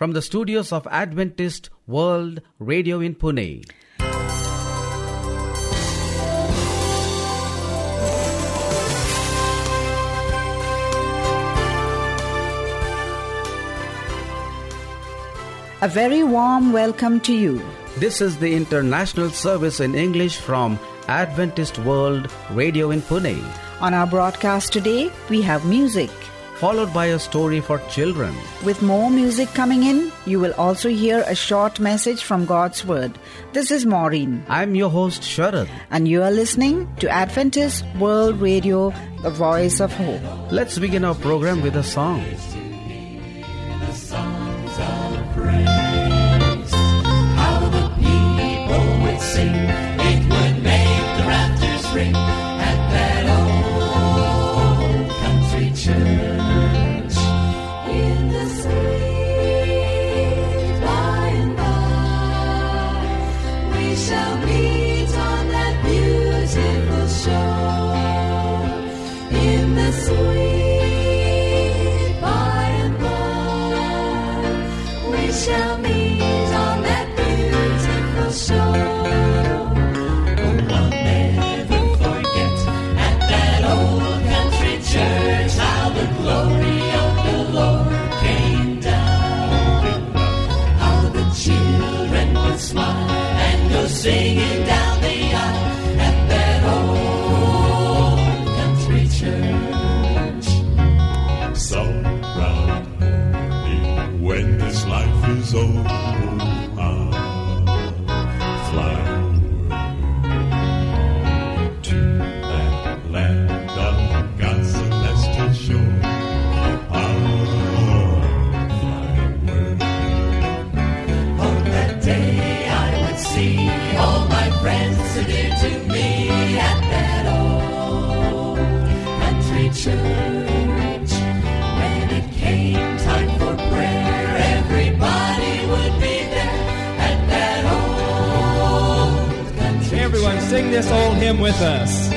from the studios of Adventist World Radio in Pune. A very warm welcome to you. This is the international service in English from Adventist World Radio in Pune, On our broadcast today, we have music. Followed by a story for children. With more music coming in, you will also hear a short message from God's Word. This is Maureen, I'm your host, Sharad. and you are listening to Adventist World Radio, the voice of hope. Let's begin our program with a song. How the people would sing. It would make the rafters ring old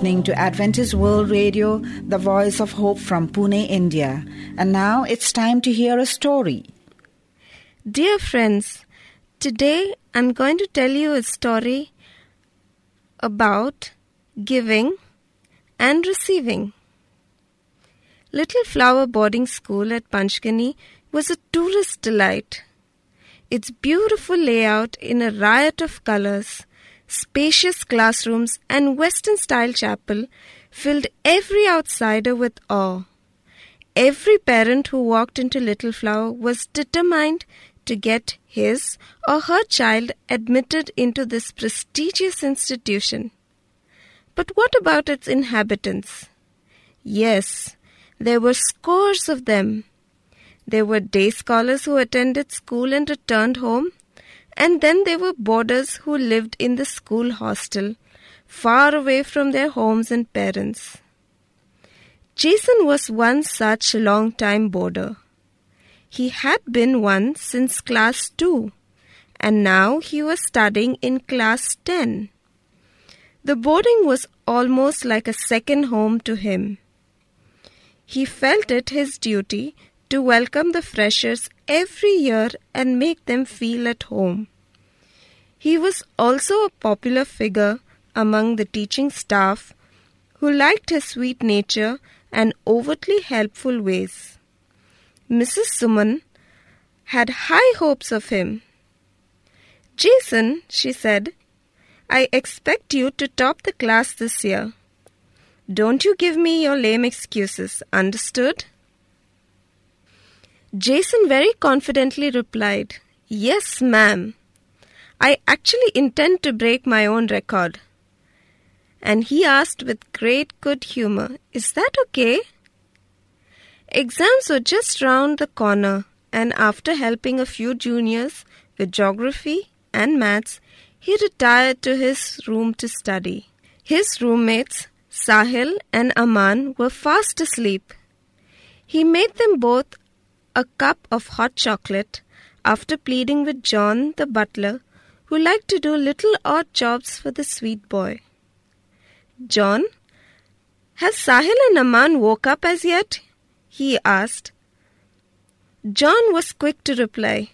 listening to Adventist World Radio, the voice of hope from Pune, India. And now it's time to hear a story. Dear friends, today I'm going to tell you a story about giving and receiving. Little Flower Boarding School at Panchgani was a tourist delight. Its beautiful layout in a riot of colors, spacious classrooms, and Western style chapel filled every outsider with awe. Every parent who walked into Little Flower was determined to get his or her child admitted into this prestigious institution. But what about its inhabitants? Yes, there were scores of them. There were day scholars who attended school and returned home, And then there were boarders who lived in the school hostel, far away from their homes and parents. Jason was one such long time boarder. He had been one since class 2, and now he was studying in class 10. The boarding was almost like a second home to him. He felt it his duty to welcome the freshers every year and make them feel at home. He was also a popular figure among the teaching staff who liked his sweet nature and overtly helpful ways. Mrs. Suman had high hopes of him. Jason, she said, I expect you to top the class this year. Don't you give me your lame excuses, understood? Jason very confidently replied, Yes, ma'am. I actually intend to break my own record. And he asked with great good humor, Is that okay? Exams were just round the corner, and after helping a few juniors with geography and maths, he retired to his room to study. His roommates, Sahil and Aman, were fast asleep. He made them both a cup of hot chocolate after pleading with John, the butler, who liked to do little odd jobs for the sweet boy. John, has Sahil and Aman woke up as yet? he asked. John was quick to reply.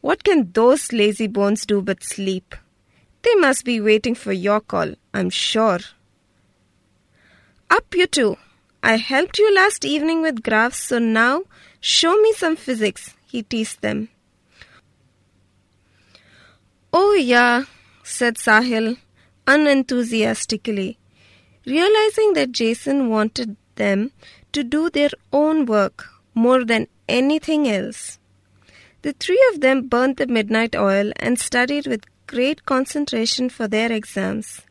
What can those lazy bones do but sleep? They must be waiting for your call, I'm sure. Up, you two. I helped you last evening with graphs, so now show me some physics, he teased them. Oh, yeah, said Sahil unenthusiastically, realizing that Jason wanted them to do their own work more than anything else. The three of them burnt the midnight oil and studied with great concentration for their exams.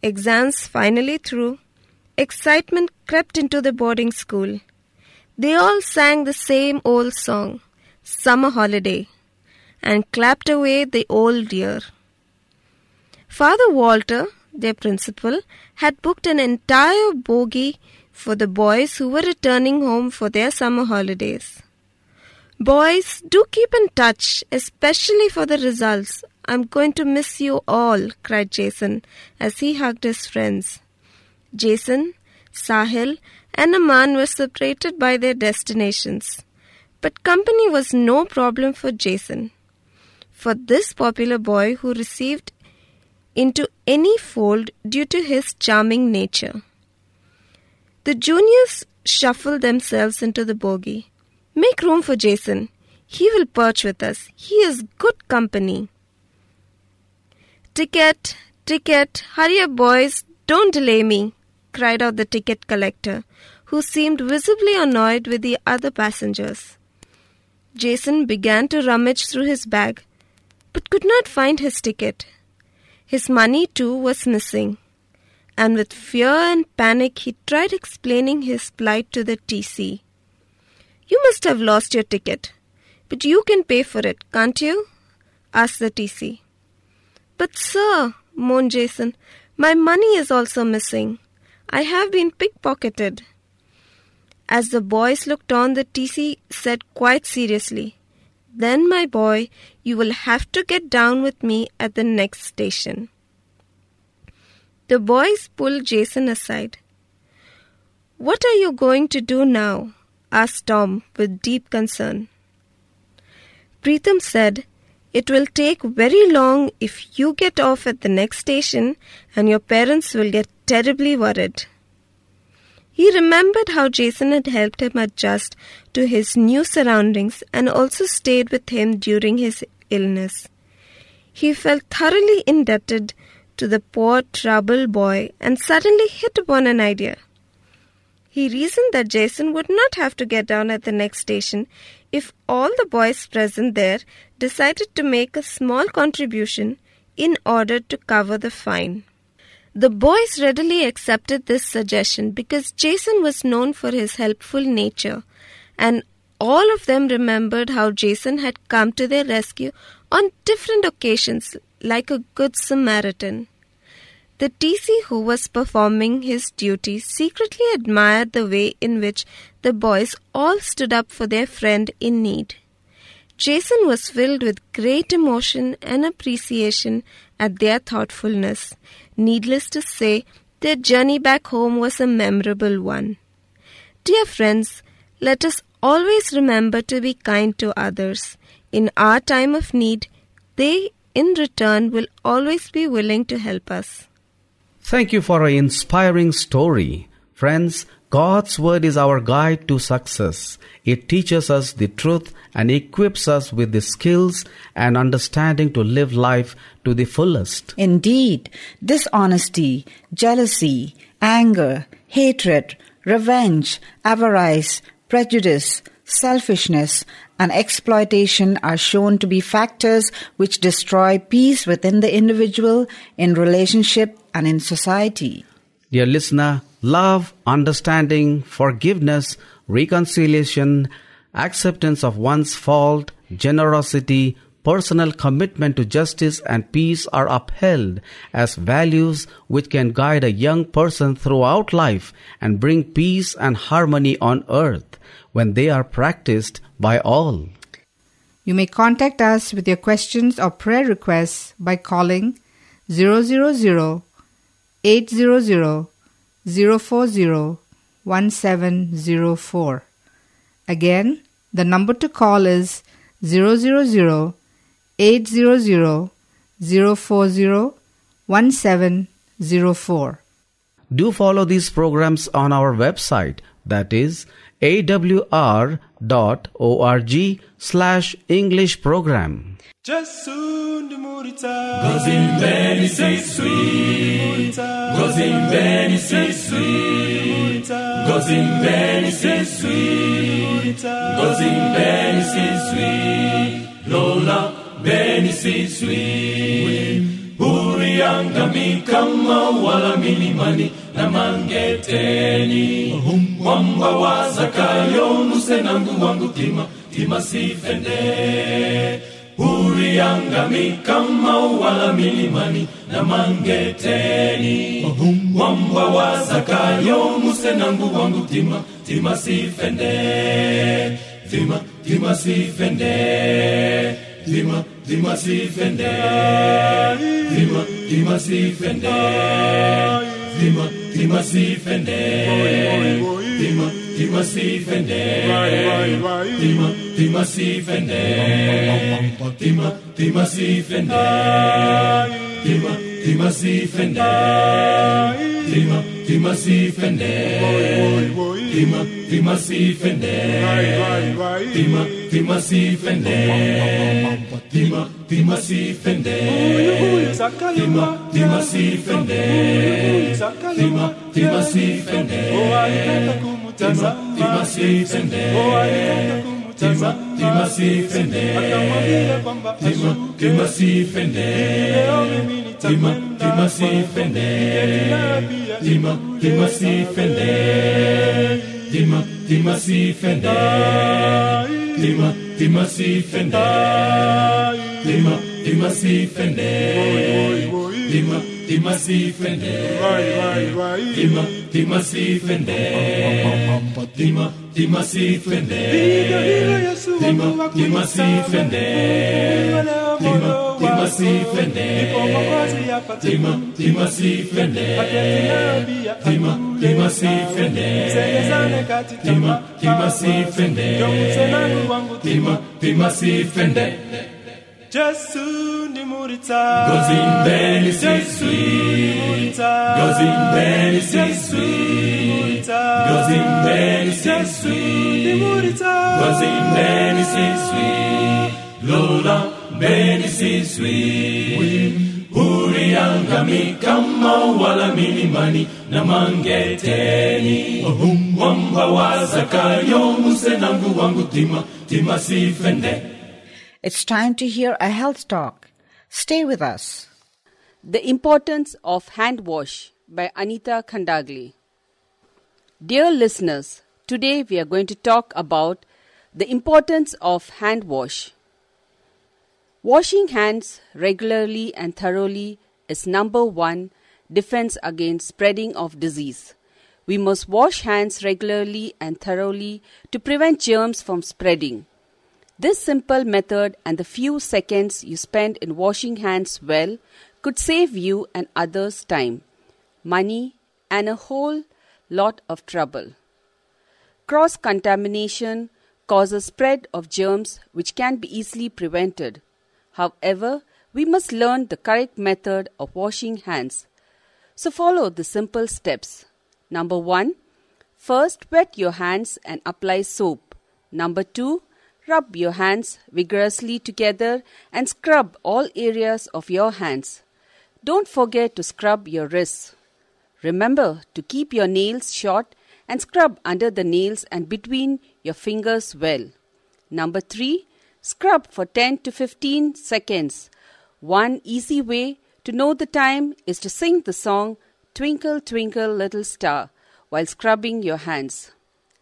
Exams finally through, excitement crept into the boarding school. They all sang the same old song, Summer Holiday, and clapped away the old year. Father Walter, their principal, had booked an entire bogie for the boys who were returning home for their summer holidays. Boys, do keep in touch, especially for the results. I'm going to miss you all, cried Jason as he hugged his friends. Jason, Sahil, and Aman were separated by their destinations. But company was no problem for Jason. For this popular boy who received into any fold due to his charming nature. The juniors shuffled themselves into the bogie. Make room for Jason. He will perch with us. He is good company. Ticket, ticket, hurry up, boys. Don't delay me, cried out the ticket collector, who seemed visibly annoyed with the other passengers. Jason began to rummage through his bag, but could not find his ticket. His money, too, was missing, and with fear and panic he tried explaining his plight to the TC. You must have lost your ticket, but you can pay for it, can't you? asked the TC. But, sir, moaned Jason, my money is also missing. I have been pickpocketed. As the boys looked on, the TC said quite seriously, Then, my boy, you will have to get down with me at the next station. The boys pulled Jason aside. What are you going to do now? asked Tom with deep concern. Preetham said, It will take very long if you get off at the next station, and your parents will get terribly worried. He remembered how Jason had helped him adjust to his new surroundings and also stayed with him during his illness. He felt thoroughly indebted to the poor troubled boy and suddenly hit upon an idea. He reasoned that Jason would not have to get down at the next station if all the boys present there decided to make a small contribution in order to cover the fine. The boys readily accepted this suggestion because Jason was known for his helpful nature and all of them remembered how Jason had come to their rescue on different occasions like a good Samaritan. The TC who was performing his duty secretly admired the way in which the boys all stood up for their friend in need. Jason was filled with great emotion and appreciation at their thoughtfulness. Needless to say, their journey back home was a memorable one. Dear friends, let us always remember to be kind to others. In our time of need, they in return will always be willing to help us. Thank you for an inspiring story. Friends, God's Word is our guide to success. It teaches us the truth and equips us with the skills and understanding to live life to the fullest. Indeed, dishonesty, jealousy, anger, hatred, revenge, avarice, prejudice, selfishness, and exploitation are shown to be factors which destroy peace within the individual, in relationship, and in society. Dear listener, love, understanding, forgiveness, reconciliation, acceptance of one's fault, generosity, personal commitment to justice and peace are upheld as values which can guide a young person throughout life and bring peace and harmony on earth when they are practiced by all. You may contact us with your questions or prayer requests by calling 000 800 040 1704. Again, the number to call is 000 800 040 1704. Do follow these programs on our website that is awr.org slash English program. Just soon, the moon Jasund Murita Gozimbeni Sisui Gozimbeni Sisui Gozimbeni Sisui Gozimbeni Sisui Lola Beni Sisui Uriangami kama wala milimani na mangeteni. Mwamba wazakayo musenangu wangu kima kima sifende Uriangami kama wala milimani na mangeteni. Mwamba wa zakayo musenangu wangu tima tima sifende. Tima tima sifende. Tima tima sifende. Tima tima sifende. Tima tima sifende. Tima tima sifende. Tima tima sifende. Tima tima sifende. Tima tima sifende. Tima tima sifende. Tima tima sifende. Tima tima sifende. Tima tima sifende. Tima tima sifende. Tima tima sifende. Tima tima sifende. Tima tima sifende. Tima tima sifende. Tima tima sifende. Tima tima sifende. Tima tima sifende. Tima tima sifende. Tima tima sifende. Tima tima sifende. Tima tima sifende. Tima tima sifende. Tima tima sifende. Tima tima sifende. Tima tima sifende. Tima tima sifende. Tima tima sifende. Tima tima sifende. Jesu ndi muriza Gozimbeni siswi Gozimbeni siswi Gozimbeni siswi ndi muriza Gozimbeni siswi Lola mbeni siswi uriangami kama wala milimani na mangeteni. Wamba wazakayo musenangu wangu tima tima sifende it's time to hear a health talk. Stay with us. The Importance of Hand Wash by Anita Khandagli. Dear listeners, today we are going to talk about The importance of hand wash. Washing hands regularly and thoroughly is number one defense against spreading of disease. We must wash hands regularly and thoroughly to prevent germs from spreading. This simple method and the few seconds you spend in washing hands well could save you and others time, money, and a whole lot of trouble. Cross contamination causes spread of germs which can be easily prevented. However, we must learn the correct method of washing hands. So follow the simple steps. Number 1. First wet your hands and apply soap. Number 2. Rub your hands vigorously together and scrub all areas of your hands. Don't forget to scrub your wrists. Remember to keep your nails short and scrub under the nails and between your fingers well. Number 3. Scrub for 10 to 15 seconds. One easy way to know the time is to sing the song Twinkle Twinkle Little Star while scrubbing your hands.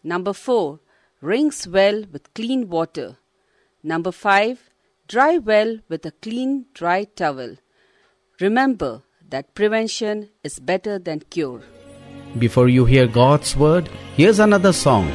Number 4. Rinse well with clean water. Number 5. Dry well with a clean dry towel. Remember that prevention is better than cure. Before you hear God's word, here's another song.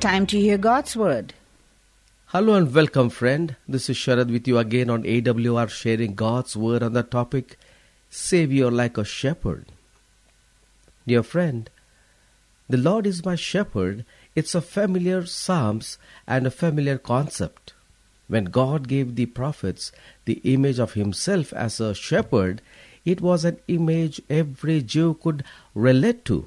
Time to hear God's word. Hello and welcome, friend. This is Sharad with you again on AWR sharing God's word on the topic Savior like a shepherd. Dear friend, the Lord is my shepherd. It's a familiar Psalms and a familiar concept. When God gave the prophets the image of Himself as a shepherd, it was an image every Jew could relate to.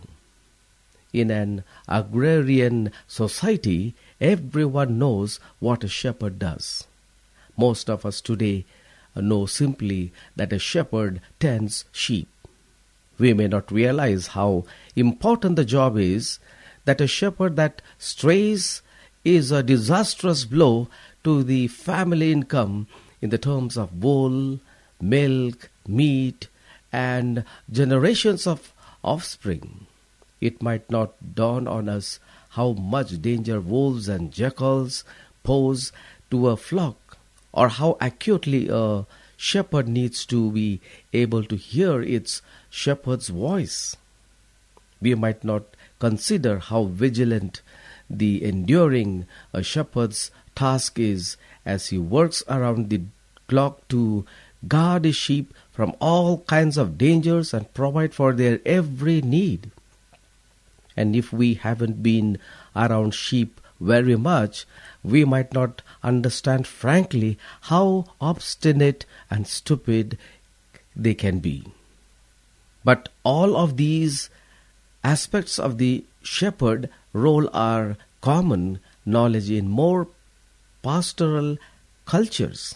In an agrarian society, everyone knows what a shepherd does. Most of us today know simply that a shepherd tends sheep. We may not realize how important the job is, that a shepherd that strays is a disastrous blow to the family income in the terms of wool, milk, meat, and generations of offspring. It might not dawn on us how much danger wolves and jackals pose to a flock, or how acutely a shepherd needs to be able to hear its shepherd's voice. We might not consider how vigilant the enduring a shepherd's task is as he works around the clock to guard his sheep from all kinds of dangers and provide for their every need. And if we haven't been around sheep very much, we might not understand frankly how obstinate and stupid they can be. But all of these aspects of the shepherd role are common knowledge in more pastoral cultures.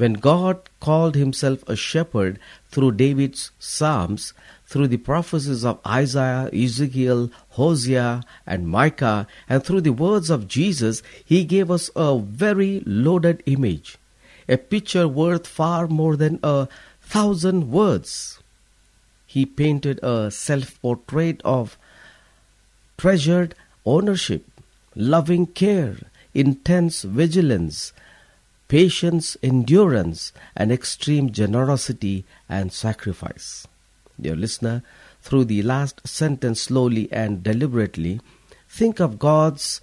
When God called himself a shepherd through David's Psalms, through the prophecies of Isaiah, Ezekiel, Hosea, and Micah, and through the words of Jesus, he gave us a very loaded image, a picture worth far more than a thousand words. He painted a self portrait of treasured ownership, loving care, intense vigilance, patience, endurance, and extreme generosity and sacrifice. Dear listener, through the last sentence slowly and deliberately, think of God's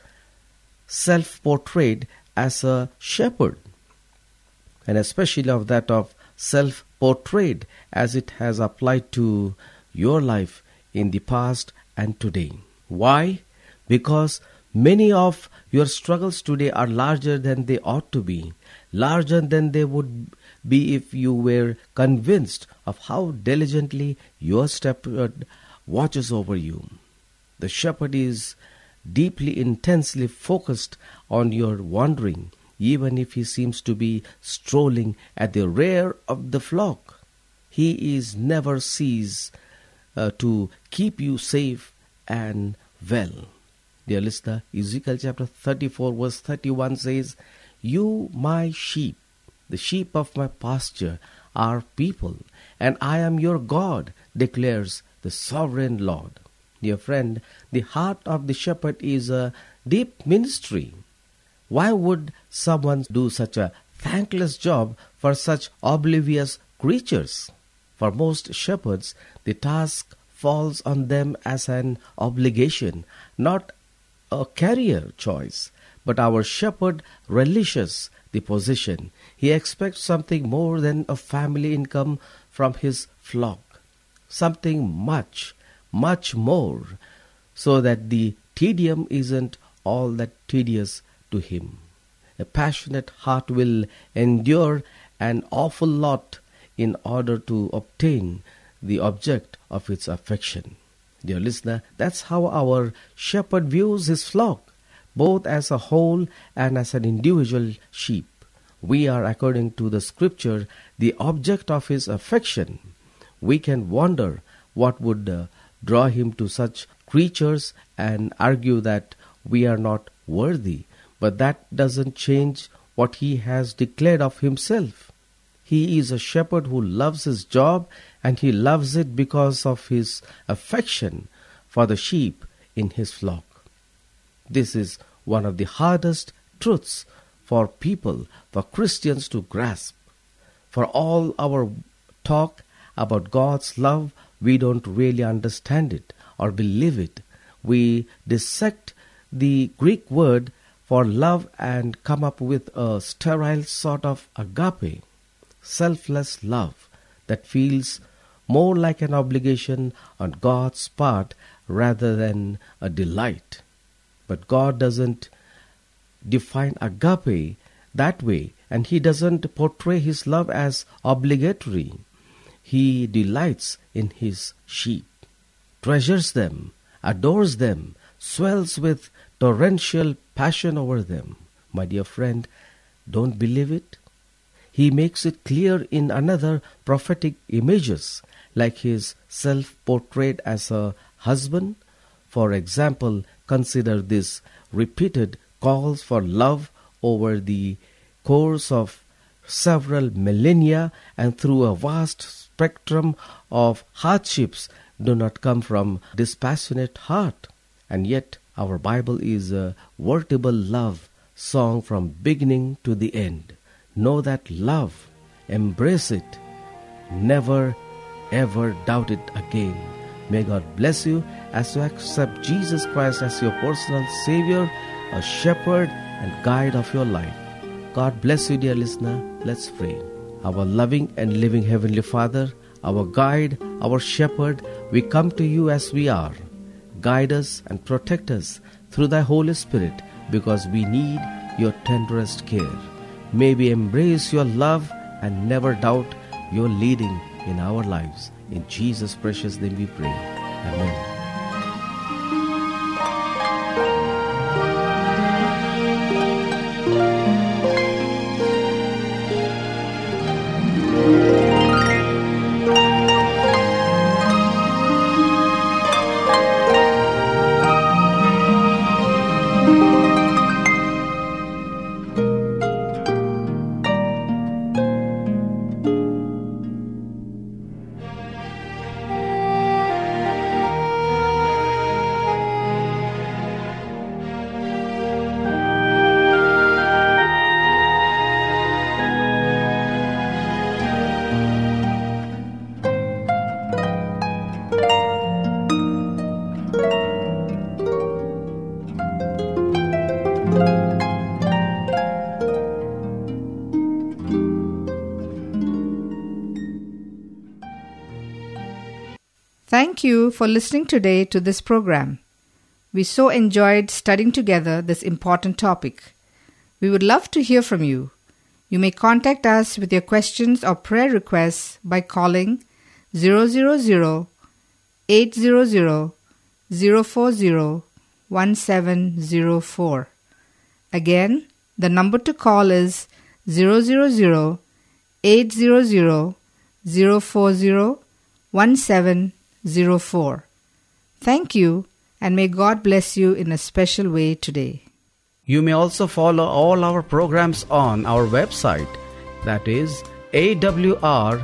self portrayed as a shepherd, and especially of that of self portrayed as it has applied to your life in the past and today. Why? Because many of your struggles today are larger than they ought to be, larger than they would be if you were convinced of how diligently your shepherd watches over you. The shepherd is deeply, intensely focused on your wandering, even if he seems to be strolling at the rear of the flock. He is never cease uh, to keep you safe and well. Dear listener, Ezekiel chapter 34 verse 31 says, You, my sheep, the sheep of my pasture, are people, and I am your God, declares the sovereign Lord. Dear friend, the heart of the shepherd is a deep ministry. Why would someone do such a thankless job for such oblivious creatures? For most shepherds, the task falls on them as an obligation, not a career choice. But our shepherd relishes the position. He expects something more than a family income from his flock, something much, much more, so that the tedium isn't all that tedious to him. A passionate heart will endure an awful lot in order to obtain the object of its affection. Dear listener, that's how our shepherd views his flock, both as a whole and as an individual sheep. We are, according to the scripture, the object of his affection. We can wonder what would uh, draw him to such creatures and argue that we are not worthy, but that doesn't change what he has declared of himself. He is a shepherd who loves his job and he loves it because of his affection for the sheep in his flock. This is one of the hardest truths for people, for Christians to grasp. For all our talk about God's love, we don't really understand it or believe it. We dissect the Greek word for love and come up with a sterile sort of agape, selfless love that feels more like an obligation on God's part rather than a delight. But God doesn't define agape that way, and He doesn't portray His love as obligatory. He delights in His sheep, treasures them, adores them, swells with torrential passion over them. My dear friend, don't believe it? He makes it clear in another prophetic images, like his self portrayed as a husband. For example, consider this repeated calls for love over the course of several millennia and through a vast spectrum of hardships do not come from dispassionate heart. And yet our Bible is a veritable love song from beginning to the end. Know that love, embrace it, never ever doubt it again. May God bless you as you accept Jesus Christ as your personal Savior, a shepherd and guide of your life. God bless you, dear listener. Let's pray. Our loving and living Heavenly Father, our guide, our shepherd, we come to you as we are. Guide us and protect us through thy Holy Spirit because we need your tenderest care. May we embrace your love and never doubt your leading in our lives. In Jesus' precious name we pray. Amen. You for listening today to this program. We so enjoyed studying together this important topic. We would love to hear from you. You may contact us with your questions or prayer requests by calling 000 800 040 1704. Again, the number to call is 000 800 040 1704. Thank you, and may God bless you in a special way today. You may also follow all our programs on our website that is awr.org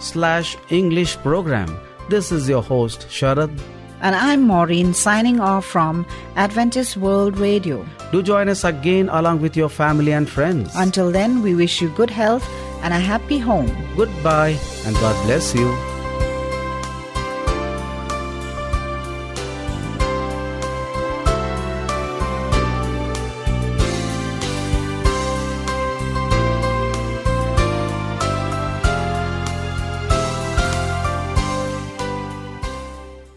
slash English program. This is your host Sharad. And I'm Maureen signing off from Adventist World Radio. Do join us again along with your family and friends. Until then, we wish you good health and a happy home. Goodbye and God bless you.